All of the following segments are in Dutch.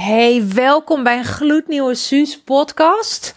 Hey, welkom bij een gloednieuwe Suus podcast.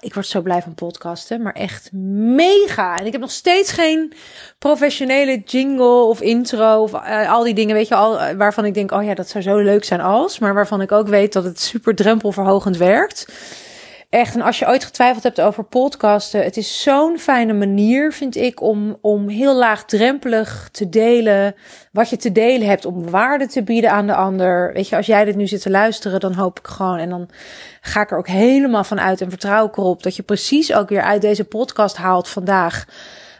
Ik word zo blij van podcasten, maar echt mega. En ik heb nog steeds geen professionele jingle of intro of uh, al die dingen, weet je, al, uh, waarvan ik denk, oh ja, dat zou zo leuk zijn als, maar waarvan ik ook weet dat het super drempelverhogend werkt. Echt, en als je ooit getwijfeld hebt over podcasten, het is zo'n fijne manier, vind ik, om, om heel laagdrempelig te delen wat je te delen hebt, om waarde te bieden aan de ander. Weet je, als jij dit nu zit te luisteren, dan hoop ik gewoon, en dan ga ik er ook helemaal van uit en vertrouw ik erop dat je precies ook weer uit deze podcast haalt vandaag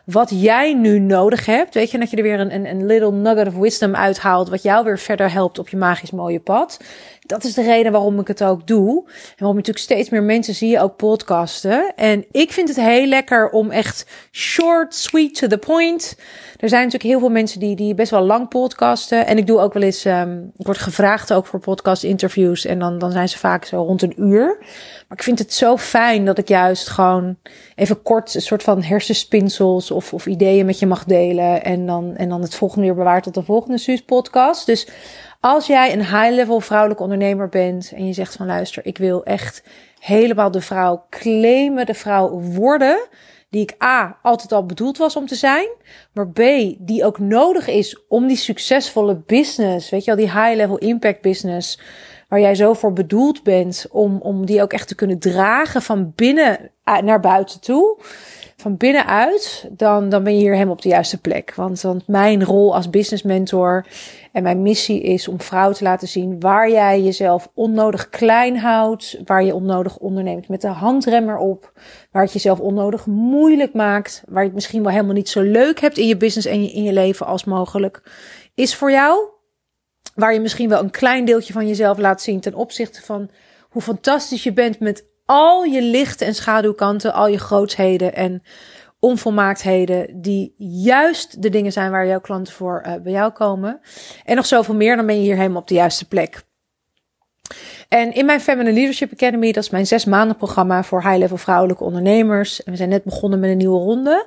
wat jij nu nodig hebt. Weet je, dat je er weer een, een, een little nugget of wisdom uithaalt, wat jou weer verder helpt op je magisch mooie pad. Dat is de reden waarom ik het ook doe. En waarom natuurlijk steeds meer mensen zie je ook podcasten. En ik vind het heel lekker om echt short, sweet to the point. Er zijn natuurlijk heel veel mensen die, die best wel lang podcasten. En ik doe ook wel eens, um, ik word gevraagd ook voor podcast interviews. En dan, dan zijn ze vaak zo rond een uur. Maar ik vind het zo fijn dat ik juist gewoon even kort een soort van hersenspinsels of, of ideeën met je mag delen. En dan, en dan het volgende uur bewaart tot de volgende Suus podcast. Dus als jij een high-level vrouwelijke ondernemer bent en je zegt van luister, ik wil echt helemaal de vrouw claimen, de vrouw worden die ik A altijd al bedoeld was om te zijn, maar B die ook nodig is om die succesvolle business, weet je wel, die high-level impact business waar jij zo voor bedoeld bent om, om die ook echt te kunnen dragen van binnen naar buiten toe van binnenuit, dan, dan ben je hier helemaal op de juiste plek. Want, want mijn rol als business mentor en mijn missie is om vrouwen te laten zien waar jij jezelf onnodig klein houdt, waar je onnodig onderneemt met de handremmer op, waar het jezelf onnodig moeilijk maakt, waar je het misschien wel helemaal niet zo leuk hebt in je business en in je leven als mogelijk is voor jou. Waar je misschien wel een klein deeltje van jezelf laat zien ten opzichte van hoe fantastisch je bent met al je lichte en schaduwkanten, al je grootsheden en onvolmaaktheden, die juist de dingen zijn waar jouw klanten voor uh, bij jou komen. En nog zoveel meer, dan ben je hier helemaal op de juiste plek. En in mijn Feminine Leadership Academy, dat is mijn zes maanden programma voor high-level vrouwelijke ondernemers. En we zijn net begonnen met een nieuwe ronde.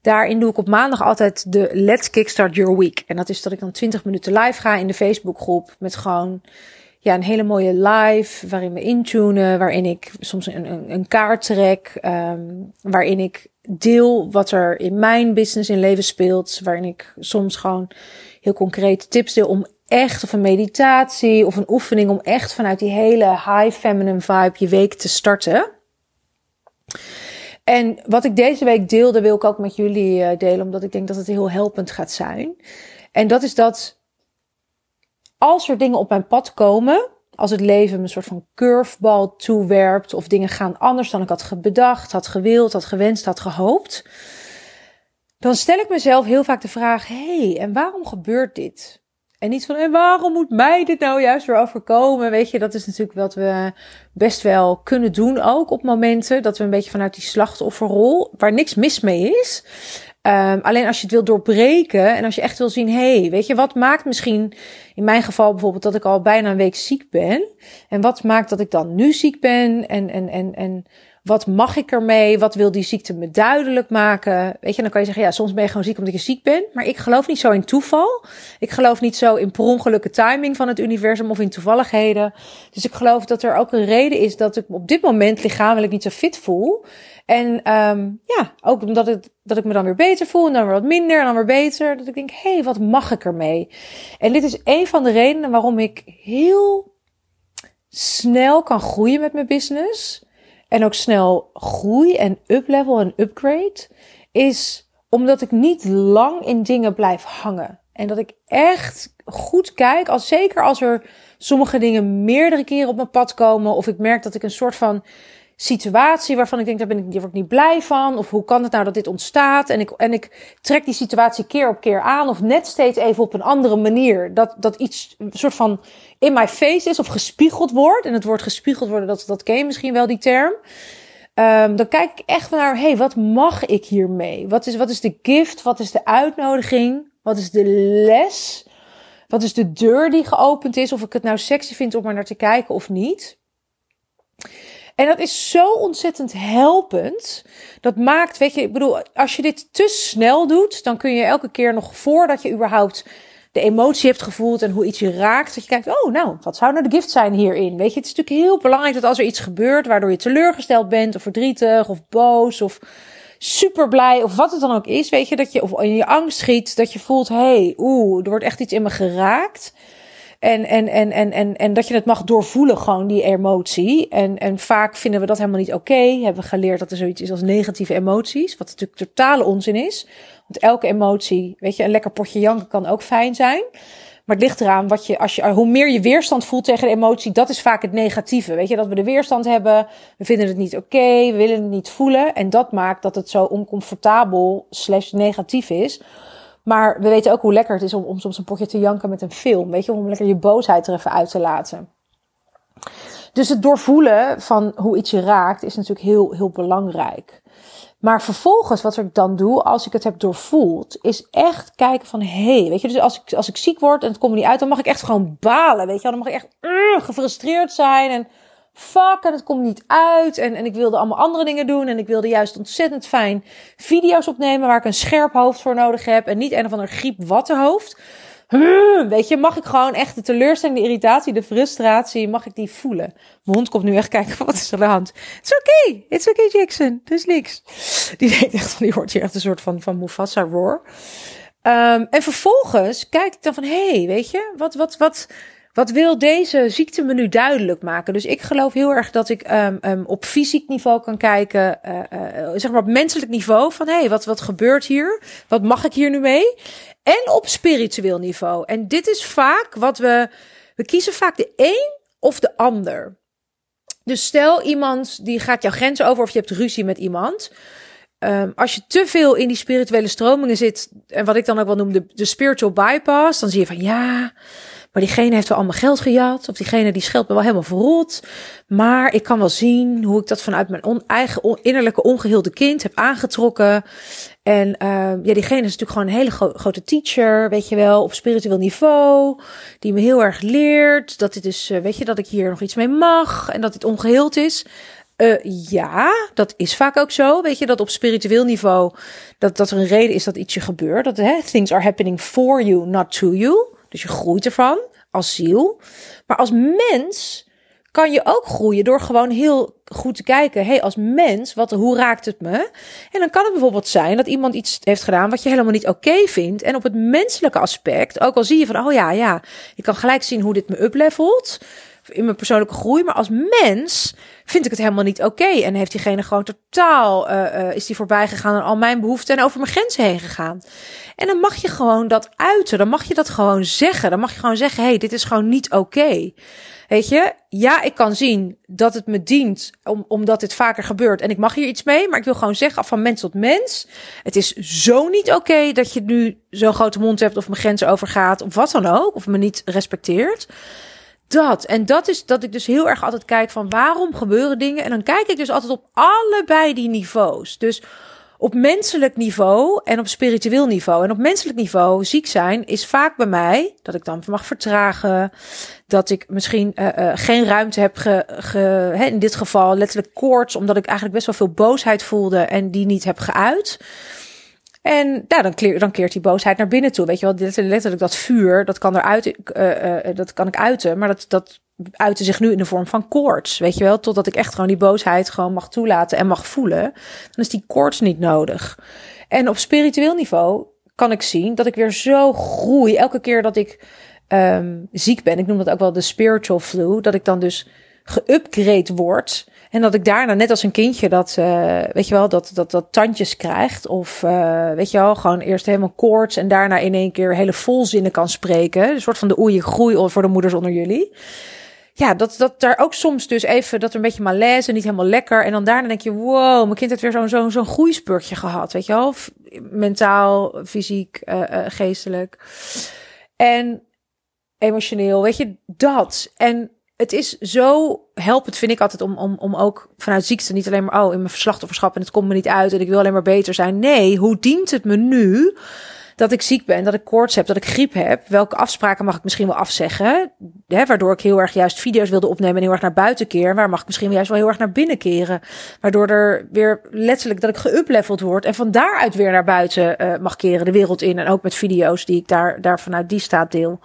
Daarin doe ik op maandag altijd de Let's Kickstart Your Week. En dat is dat ik dan 20 minuten live ga in de Facebookgroep met gewoon ja, een hele mooie live waarin we intunen, waarin ik soms een, een, een kaart trek, um, waarin ik deel wat er in mijn business in leven speelt, waarin ik soms gewoon heel concrete tips deel om echt of een meditatie of een oefening om echt vanuit die hele high feminine vibe je week te starten. En wat ik deze week deelde, wil ik ook met jullie uh, delen, omdat ik denk dat het heel helpend gaat zijn. En dat is dat als er dingen op mijn pad komen, als het leven me een soort van curveball toewerpt, of dingen gaan anders dan ik had bedacht, had gewild, had gewenst, had gehoopt, dan stel ik mezelf heel vaak de vraag: hey, en waarom gebeurt dit? En niet van, en waarom moet mij dit nou juist weer overkomen? Weet je, dat is natuurlijk wat we best wel kunnen doen ook op momenten. Dat we een beetje vanuit die slachtofferrol, waar niks mis mee is. Um, alleen als je het wil doorbreken en als je echt wil zien, hé, hey, weet je, wat maakt misschien in mijn geval bijvoorbeeld dat ik al bijna een week ziek ben? En wat maakt dat ik dan nu ziek ben? En, en, en, en wat mag ik ermee? Wat wil die ziekte me duidelijk maken? Weet je, dan kan je zeggen, ja, soms ben je gewoon ziek omdat je ziek bent. Maar ik geloof niet zo in toeval. Ik geloof niet zo in per ongelukke timing van het universum of in toevalligheden. Dus ik geloof dat er ook een reden is dat ik op dit moment lichamelijk niet zo fit voel. En um, ja, ook omdat het, dat ik me dan weer beter voel en dan weer wat minder en dan weer beter. Dat ik denk, hé, hey, wat mag ik ermee? En dit is een van de redenen waarom ik heel snel kan groeien met mijn business. En ook snel groei en uplevel en upgrade. Is omdat ik niet lang in dingen blijf hangen. En dat ik echt goed kijk, als, zeker als er sommige dingen meerdere keren op mijn pad komen. Of ik merk dat ik een soort van situatie waarvan ik denk, daar ben ik, word niet blij van. Of hoe kan het nou dat dit ontstaat? En ik, en ik trek die situatie keer op keer aan. Of net steeds even op een andere manier. Dat, dat iets soort van in my face is of gespiegeld wordt. En het woord gespiegeld worden, dat, dat ken je misschien wel, die term. Um, dan kijk ik echt naar, hey, wat mag ik hiermee? Wat is, wat is de gift? Wat is de uitnodiging? Wat is de les? Wat is de deur die geopend is? Of ik het nou sexy vind om er naar te kijken of niet? En dat is zo ontzettend helpend. Dat maakt, weet je, ik bedoel, als je dit te snel doet, dan kun je elke keer nog voordat je überhaupt de emotie hebt gevoeld en hoe iets je raakt. Dat je kijkt, oh nou, wat zou nou de gift zijn hierin? Weet je, het is natuurlijk heel belangrijk dat als er iets gebeurt waardoor je teleurgesteld bent of verdrietig of boos of super blij of wat het dan ook is, weet je, dat je of in je angst schiet, dat je voelt, hey, oeh, er wordt echt iets in me geraakt. En, en, en, en, en, en dat je het mag doorvoelen, gewoon die emotie. En, en vaak vinden we dat helemaal niet oké. Hebben we geleerd dat er zoiets is als negatieve emoties. Wat natuurlijk totale onzin is. Want elke emotie, weet je, een lekker potje janken kan ook fijn zijn. Maar het ligt eraan wat je, als je, hoe meer je weerstand voelt tegen de emotie, dat is vaak het negatieve. Weet je, dat we de weerstand hebben, we vinden het niet oké, we willen het niet voelen. En dat maakt dat het zo oncomfortabel slash negatief is. Maar we weten ook hoe lekker het is om, om soms een potje te janken met een film. Weet je, om lekker je boosheid er even uit te laten. Dus het doorvoelen van hoe iets je raakt is natuurlijk heel, heel belangrijk. Maar vervolgens, wat ik dan doe, als ik het heb doorvoeld, is echt kijken van, hé, hey, weet je, dus als ik, als ik ziek word en het komt niet uit, dan mag ik echt gewoon balen, weet je Dan mag ik echt gefrustreerd zijn en fuck, en het komt niet uit. En, en ik wilde allemaal andere dingen doen. En ik wilde juist ontzettend fijn video's opnemen waar ik een scherp hoofd voor nodig heb. En niet een of ander griep wattenhoofd. Weet je, mag ik gewoon echt de teleurstelling, de irritatie, de frustratie, mag ik die voelen? Mijn hond komt nu echt kijken, wat is er aan de hand? It's okay, it's okay Jackson, er is niks. Die denkt echt, die hoort hier echt een soort van, van Mufasa roar. Um, en vervolgens kijk ik dan van, hé, hey, weet je, wat, wat, wat, wat wil deze ziekte me nu duidelijk maken? Dus ik geloof heel erg dat ik um, um, op fysiek niveau kan kijken, uh, uh, zeg maar op menselijk niveau, van hé, hey, wat, wat gebeurt hier? Wat mag ik hier nu mee? En op spiritueel niveau. En dit is vaak wat we, we kiezen vaak de een of de ander. Dus stel iemand die gaat jouw grenzen over of je hebt ruzie met iemand. Um, als je te veel in die spirituele stromingen zit, en wat ik dan ook wel noem de, de spiritual bypass, dan zie je van ja, maar diegene heeft wel allemaal geld gejat. Of diegene die scheldt me wel helemaal verrot. Maar ik kan wel zien hoe ik dat vanuit mijn eigen innerlijke ongeheelde kind heb aangetrokken. En uh, ja, diegene is natuurlijk gewoon een hele gro grote teacher, weet je wel, op spiritueel niveau. Die me heel erg leert dat dit uh, weet je, dat ik hier nog iets mee mag. En dat dit ongeheeld is. Uh, ja, dat is vaak ook zo. Weet je, dat op spiritueel niveau, dat, dat er een reden is dat ietsje gebeurt. Dat hè, things are happening for you, not to you. Dus je groeit ervan als ziel. Maar als mens kan je ook groeien door gewoon heel goed te kijken. hey, als mens, wat, hoe raakt het me? En dan kan het bijvoorbeeld zijn dat iemand iets heeft gedaan wat je helemaal niet oké vindt. En op het menselijke aspect, ook al zie je van, oh ja, ja, ik kan gelijk zien hoe dit me uplevelt in mijn persoonlijke groei. Maar als mens vind ik het helemaal niet oké. En heeft diegene gewoon totaal, uh, is die voorbij gegaan aan al mijn behoeften en over mijn grenzen heen gegaan. En dan mag je gewoon dat uiten. Dan mag je dat gewoon zeggen. Dan mag je gewoon zeggen, hey, dit is gewoon niet oké. Weet je, ja, ik kan zien dat het me dient om, omdat dit vaker gebeurt en ik mag hier iets mee. Maar ik wil gewoon zeggen, van mens tot mens. Het is zo niet oké dat je nu zo'n grote mond hebt of mijn grenzen overgaat of wat dan ook. Of me niet respecteert dat. En dat is dat ik dus heel erg altijd kijk van waarom gebeuren dingen. En dan kijk ik dus altijd op allebei die niveaus. Dus op menselijk niveau en op spiritueel niveau. En op menselijk niveau ziek zijn is vaak bij mij dat ik dan mag vertragen. Dat ik misschien uh, uh, geen ruimte heb ge, ge hè, in dit geval letterlijk koorts, omdat ik eigenlijk best wel veel boosheid voelde en die niet heb geuit. En ja, dan, keer, dan keert die boosheid naar binnen toe. Weet je wel, letterlijk dat vuur, dat kan, eruit, uh, uh, dat kan ik uiten. Maar dat, dat uitte zich nu in de vorm van koorts. Weet je wel, totdat ik echt gewoon die boosheid gewoon mag toelaten en mag voelen. Dan is die koorts niet nodig. En op spiritueel niveau kan ik zien dat ik weer zo groei. Elke keer dat ik um, ziek ben, ik noem dat ook wel de spiritual flu, dat ik dan dus geupgrade word en dat ik daarna, net als een kindje, dat, uh, weet je wel, dat, dat, dat tandjes krijgt. Of, uh, weet je wel, gewoon eerst helemaal koorts en daarna in één keer hele volzinnen kan spreken. Een soort van de oeie groei voor de moeders onder jullie. Ja, dat, dat daar ook soms dus even, dat er een beetje malaise, niet helemaal lekker. En dan daarna denk je, wow, mijn kind heeft weer zo'n zo'n zo'n groeispurtje gehad, weet je wel. Mentaal, fysiek, uh, geestelijk. En emotioneel, weet je, dat. En het is zo helpend, vind ik altijd, om, om, om ook vanuit ziekte niet alleen maar, oh, in mijn slachtofferschap en het komt me niet uit en ik wil alleen maar beter zijn. Nee, hoe dient het me nu dat ik ziek ben, dat ik koorts heb, dat ik griep heb. Welke afspraken mag ik misschien wel afzeggen? Hè, waardoor ik heel erg juist video's wilde opnemen en heel erg naar buiten keer. Waar mag ik misschien juist wel heel erg naar binnen keren? Waardoor er weer letterlijk dat ik geupleveld word en van daaruit weer naar buiten uh, mag keren, de wereld in. En ook met video's die ik daar, daar vanuit die staat deel.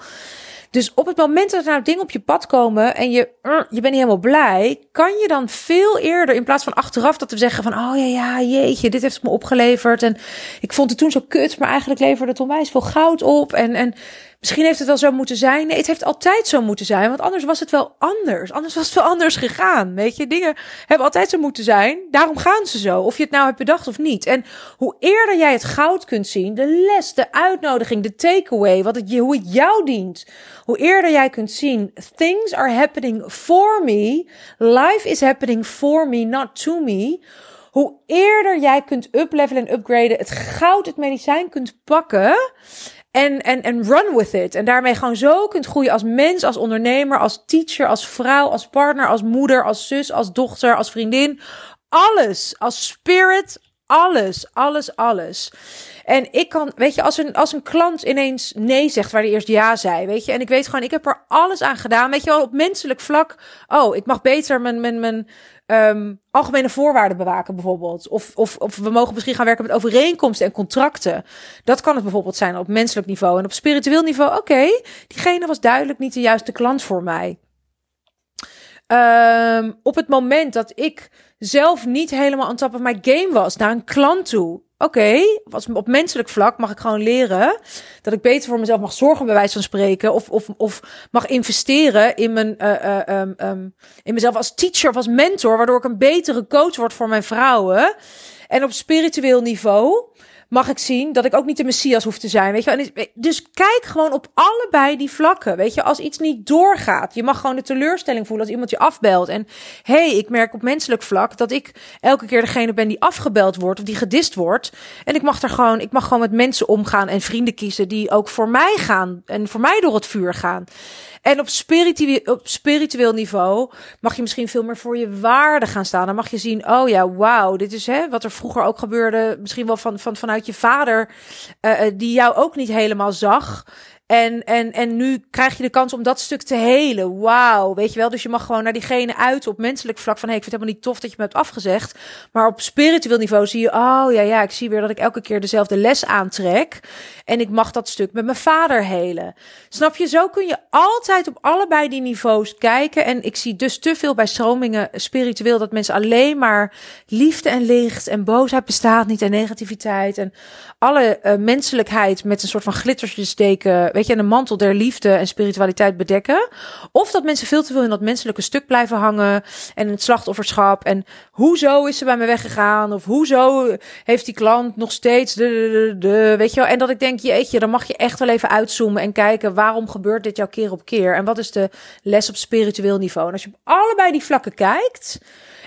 Dus op het moment dat er nou dingen op je pad komen en je, je bent niet helemaal blij, kan je dan veel eerder, in plaats van achteraf dat we zeggen van, oh ja, ja, jeetje, dit heeft het me opgeleverd. En ik vond het toen zo kut, maar eigenlijk leverde het onwijs veel goud op. En, en Misschien heeft het wel zo moeten zijn. Nee, het heeft altijd zo moeten zijn. Want anders was het wel anders. Anders was het wel anders gegaan. Weet je, dingen hebben altijd zo moeten zijn. Daarom gaan ze zo. Of je het nou hebt bedacht of niet. En hoe eerder jij het goud kunt zien, de les, de uitnodiging, de takeaway, wat het, hoe het jou dient. Hoe eerder jij kunt zien, things are happening for me. Life is happening for me, not to me. Hoe eerder jij kunt uplevelen en upgraden, het goud, het medicijn kunt pakken en, en, en run with it. En daarmee gewoon zo kunt groeien als mens, als ondernemer, als teacher, als vrouw, als partner, als moeder, als zus, als dochter, als vriendin. Alles. Als spirit. Alles. Alles, alles. En ik kan, weet je, als een, als een klant ineens nee zegt waar hij eerst ja zei, weet je. En ik weet gewoon, ik heb er alles aan gedaan. Weet je wel, op menselijk vlak. Oh, ik mag beter mijn, mijn, mijn um, algemene voorwaarden bewaken, bijvoorbeeld. Of, of, of we mogen misschien gaan werken met overeenkomsten en contracten. Dat kan het bijvoorbeeld zijn op menselijk niveau. En op spiritueel niveau, oké, diegene was duidelijk niet de juiste klant voor mij. Um, op het moment dat ik zelf niet helemaal on top of game was naar een klant toe, Oké, op menselijk vlak mag ik gewoon leren dat ik beter voor mezelf mag zorgen, bij wijze van spreken. Of, of, of mag investeren in, mijn, uh, uh, in mezelf als teacher of als mentor, waardoor ik een betere coach word voor mijn vrouwen. En op spiritueel niveau mag ik zien dat ik ook niet de messias hoef te zijn. Weet je? Dus kijk gewoon op allebei die vlakken. Weet je, als iets niet doorgaat, je mag gewoon de teleurstelling voelen als iemand je afbelt. En hey, ik merk op menselijk vlak dat ik elke keer degene ben die afgebeld wordt of die gedist wordt. En ik mag er gewoon, ik mag gewoon met mensen omgaan en vrienden kiezen die ook voor mij gaan en voor mij door het vuur gaan. En op spiritueel, op spiritueel niveau mag je misschien veel meer voor je waarde gaan staan. Dan mag je zien, oh ja, wauw, dit is hè, wat er vroeger ook gebeurde. Misschien wel van, van, vanuit je vader, uh, die jou ook niet helemaal zag. En, en, en nu krijg je de kans om dat stuk te helen. Wauw, weet je wel. Dus je mag gewoon naar diegene uit op menselijk vlak van... hey, ik vind het helemaal niet tof dat je me hebt afgezegd. Maar op spiritueel niveau zie je... oh ja, ja, ik zie weer dat ik elke keer dezelfde les aantrek. En ik mag dat stuk met mijn vader helen. Snap je? Zo kun je altijd op allebei die niveaus kijken. En ik zie dus te veel bij stromingen spiritueel... dat mensen alleen maar liefde en licht en boosheid bestaat niet... en negativiteit en alle uh, menselijkheid met een soort van glittersjes steken weet je, een mantel der liefde en spiritualiteit bedekken. Of dat mensen veel te veel in dat menselijke stuk blijven hangen en het slachtofferschap. En hoezo is ze bij me weggegaan? Of hoezo heeft die klant nog steeds de, de, de, weet je wel? En dat ik denk, jeetje, dan mag je echt wel even uitzoomen en kijken waarom gebeurt dit jou keer op keer? En wat is de les op spiritueel niveau? En als je op allebei die vlakken kijkt,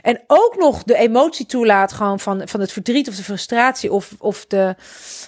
en ook nog de emotie toelaat gewoon van, van het verdriet of de frustratie of, of de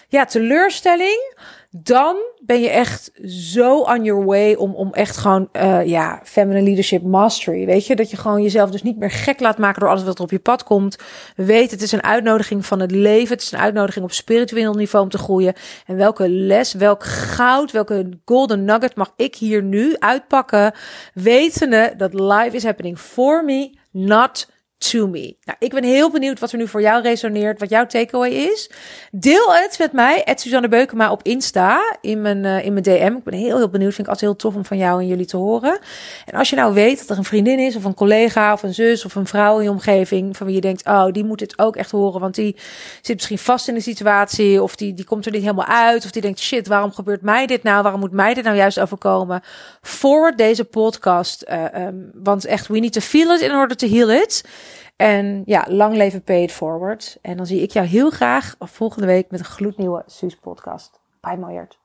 ja, teleurstelling dan ben je echt zo on your way om, om echt gewoon, uh, ja, feminine leadership mastery. Weet je, dat je gewoon jezelf dus niet meer gek laat maken door alles wat er op je pad komt. Weet, het is een uitnodiging van het leven. Het is een uitnodiging op spiritueel niveau om te groeien. En welke les, welk goud, welke golden nugget mag ik hier nu uitpakken? Wetende dat life is happening for me, not to me. Nou, ik ben heel benieuwd wat er nu voor jou resoneert, wat jouw takeaway is. Deel het met mij, at Suzanne Beukema op Insta, in mijn, uh, in mijn DM. Ik ben heel, heel benieuwd. Vind ik altijd heel tof om van jou en jullie te horen. En als je nou weet dat er een vriendin is, of een collega, of een zus, of een vrouw in je omgeving, van wie je denkt, oh, die moet dit ook echt horen, want die zit misschien vast in de situatie, of die, die komt er niet helemaal uit, of die denkt, shit, waarom gebeurt mij dit nou? Waarom moet mij dit nou juist overkomen? Forward deze podcast, uh, um, want echt, we need to feel it in order to heal it. En ja, lang leven Pay It Forward. En dan zie ik jou heel graag volgende week met een gloednieuwe Suus podcast. Bye Miljard.